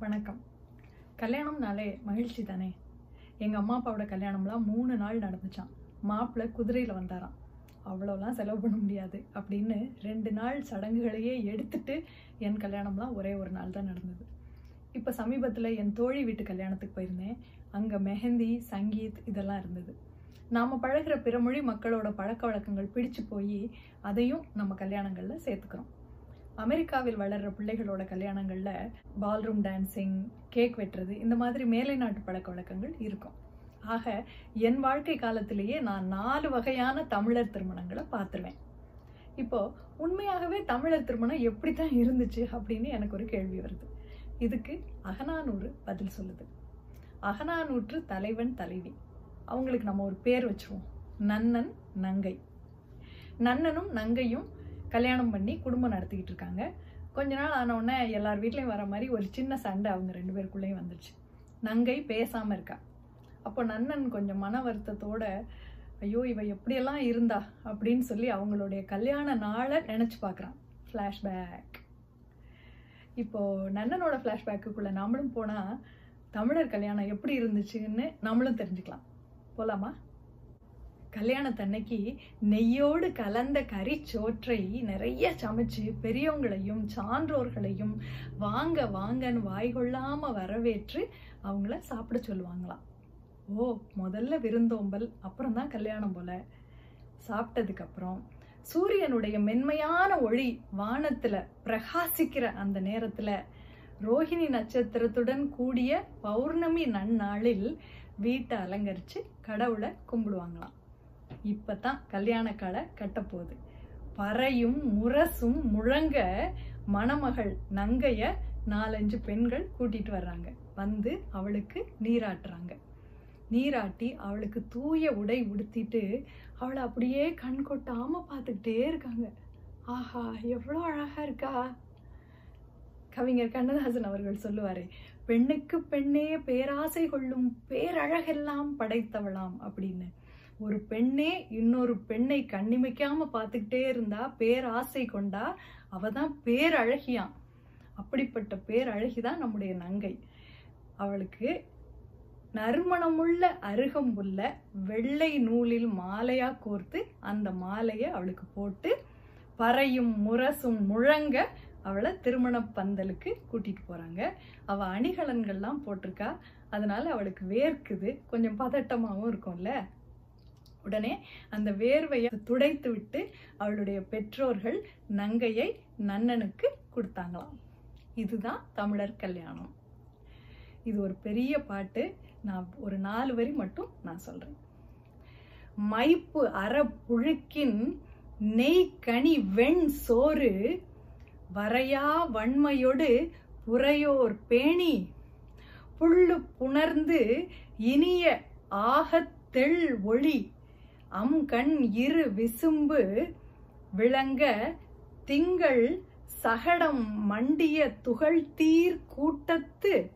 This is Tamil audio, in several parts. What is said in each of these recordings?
வணக்கம். கல்யாணம்னாலே மகிழ்ச்சி தானே? எங்கள் அம்மா அப்பாவோட கல்யாணம்லாம் மூணு நாள் நடந்துச்சான் மாப்பிள்ளை குதிரையில் வந்தாராம். அவ்வளோலாம் செலவு பண்ண முடியாது அப்படின்னு ரெண்டு நாள் சடங்குகளையே எடுத்துட்டு என் கல்யாணம்லாம் ஒரே ஒரு நாள் தான் நடந்தது. இப்போ சமீபத்தில் என் தோழி வீட்டு கல்யாணத்துக்கு போயிருந்தேன். அங்கே மெஹந்தி சங்கீத் இதெல்லாம் இருந்தது. நாம் பழகுற பிறமொழி மக்களோட பழக்க வழக்கங்கள் பிடிச்சு போய் அதையும் நம்ம கல்யாணங்களில் சேர்த்துக்கிறோம். அமெரிக்காவில் வளர்ற பிள்ளைகளோட கல்யாணங்களில் பால்ரூம் டான்சிங் கேக் வெட்டுறது இந்த மாதிரி மேலை நாட்டு பழக்க வழக்கங்கள் இருக்கும். ஆக என் வாழ்க்கை காலத்திலேயே நான் நாலு வகையான தமிழர் திருமணங்களை பார்த்துருவேன். இப்போ உண்மையாகவே தமிழர் திருமணம் எப்படி தான் இருந்துச்சு அப்படின்னு எனக்கு ஒரு கேள்வி வருது. இதுக்கு அகநானூறு பதில் சொல்லுது. அகநானூற்று தலைவன் தலைவி. அவங்களுக்கு நம்ம ஒரு பேர் வச்சுருவோம். நன்னன் நங்கை. நன்னனும் நங்கையும் கல்யாணம் பண்ணி குடும்பம் நடத்திக்கிட்டு இருக்காங்க கொஞ்ச நாள் ஆனவுடனே எல்லார் வீட்லேயும் வர மாதிரி ஒரு சின்ன சண்டை அவங்க ரெண்டு பேருக்குள்ளேயும் வந்துச்சு நங்கை பேசாமல் இருக்கா. அப்போ நன்னன் கொஞ்சம் மன வருத்தத்தோட ஐயோ இவ எப்படியெல்லாம் இருந்தா? அப்படின்னு சொல்லி அவங்களுடைய கல்யாண நாளை நினச்சி பார்க்குறான். ஃப்ளாஷ்பேக் இப்போ நன்னனோட ஃப்ளாஷ்பேக்குக்குள்ளே நாமளும் போனால் தமிழர் கல்யாணம் எப்படி இருந்துச்சுன்னு நம்மளும் தெரிஞ்சுக்கலாம். போகலாமா கல்யாணத்தன்னைக்கு நெய்யோடு கலந்த கறிச்சோற்றை நிறைய சமைச்சு பெரியவங்களையும் சான்றோர்களையும் வாங்க வாங்கன்னு வாய்கொள்ளாமல் வரவேற்று அவங்கள சாப்பிட சொல்லுவாங்களாம். ஓ முதல்ல விருந்தோம்பல் அப்புறம் தான் கல்யாணம் போல. சாப்பிட்டதுக்கப்புறம் சூரியனுடைய மென்மையான ஒளி வானத்தில் பிரகாசிக்கிற அந்த நேரத்தில் ரோஹிணி நட்சத்திரத்துடன் கூடிய பௌர்ணமி நன்னாளில் வீட்டை அலங்கரித்து கடவுளை கும்பிடுவாங்களாம். இப்பதான் கல்யாண கடை கட்டப்போகுது. பறையும் முரசும் முழங்க மணமகள் நங்கைய நாலஞ்சு பெண்கள் கூட்டிட்டு வர்றாங்க. வந்து அவளுக்கு நீராட்டுறாங்க. நீராட்டி அவளுக்கு தூய உடை உடுத்திட்டு அவளை அப்படியே கண் கொட்டாம பார்த்துக்கிட்டே இருக்காங்க. ஆஹா எவ்வளோ அழகா இருக்கா? கவிஞர் கண்ணதாசன் அவர்கள் சொல்லுவாரு பெண்ணுக்கு பெண்ணே பேராசை கொள்ளும் பேரழகெல்லாம் படைத்தவளாம் அப்படின்னு. ஒரு பெண்ணே இன்னொரு பெண்ணை கண்ணிமைக்காம பார்த்துக்கிட்டே இருந்தா பேராசை கொண்டா அவ தான் பேரழகியான் அப்படிப்பட்ட பேரழகிதான் நம்முடைய நங்கை. அவளுக்கு நறுமணமுள்ள அருகம்புல்ல வெள்ளை நூலில் மாலையா கோர்த்து அந்த மாலையை அவளுக்கு போட்டு பறையும் முரசும் முழங்க அவளை திருமண பந்தலுக்கு கூட்டிட்டு போறாங்க. அவ அணிகலன்கள்லாம் போட்டிருக்கா. அதனால அவளுக்கு வேர்க்குது. கொஞ்சம் பதட்டமாகவும் இருக்கும்ல. உடனே அந்த வேர்வையை துடைத்து விட்டு அவளுடைய பெற்றோர்கள் நங்கையை நன்னனுக்கு கொடுத்தாங்களாம். இதுதான் தமிழர் கல்யாணம். இது ஒரு பெரிய பாட்டு. நான் ஒரு நாலு வரி மட்டும் நான் சொல்றேன். மைப்பு அற புழுக்கின் நெய் கனி வெண் சோறு வரையா வன்மையொடு புறையோர் பேணி புல்லு புணர்ந்து இனிய ஆகத் தெள் ஒளி அம் கண் இரு விசும்பு விளங்க திங்கள் சகடம் மண்டிய துகள்தீர் கூட்டத்து.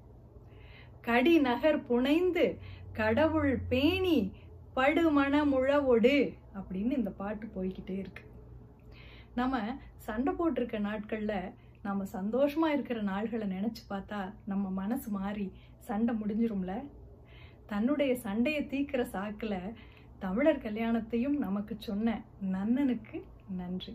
கடிநகர் புனைந்து கடவுள் பேணி படுமணமுழவொடு அப்படின்னு இந்த பாட்டு போய்கிட்டே இருக்கு. நம்ம சண்டை போட்டிருக்க நாட்களில் நம்ம சந்தோஷமா இருக்கிற நாள்களை நினைச்சு பார்த்தா நம்ம மனசு மாறி சண்டை முடிஞ்சிரும்ல? தன்னுடைய சண்டையை தீக்கிற சாக்கில் தமிழர் கல்யாணத்தையும் நமக்கு சொன்ன நன்னனுக்கு நன்றி.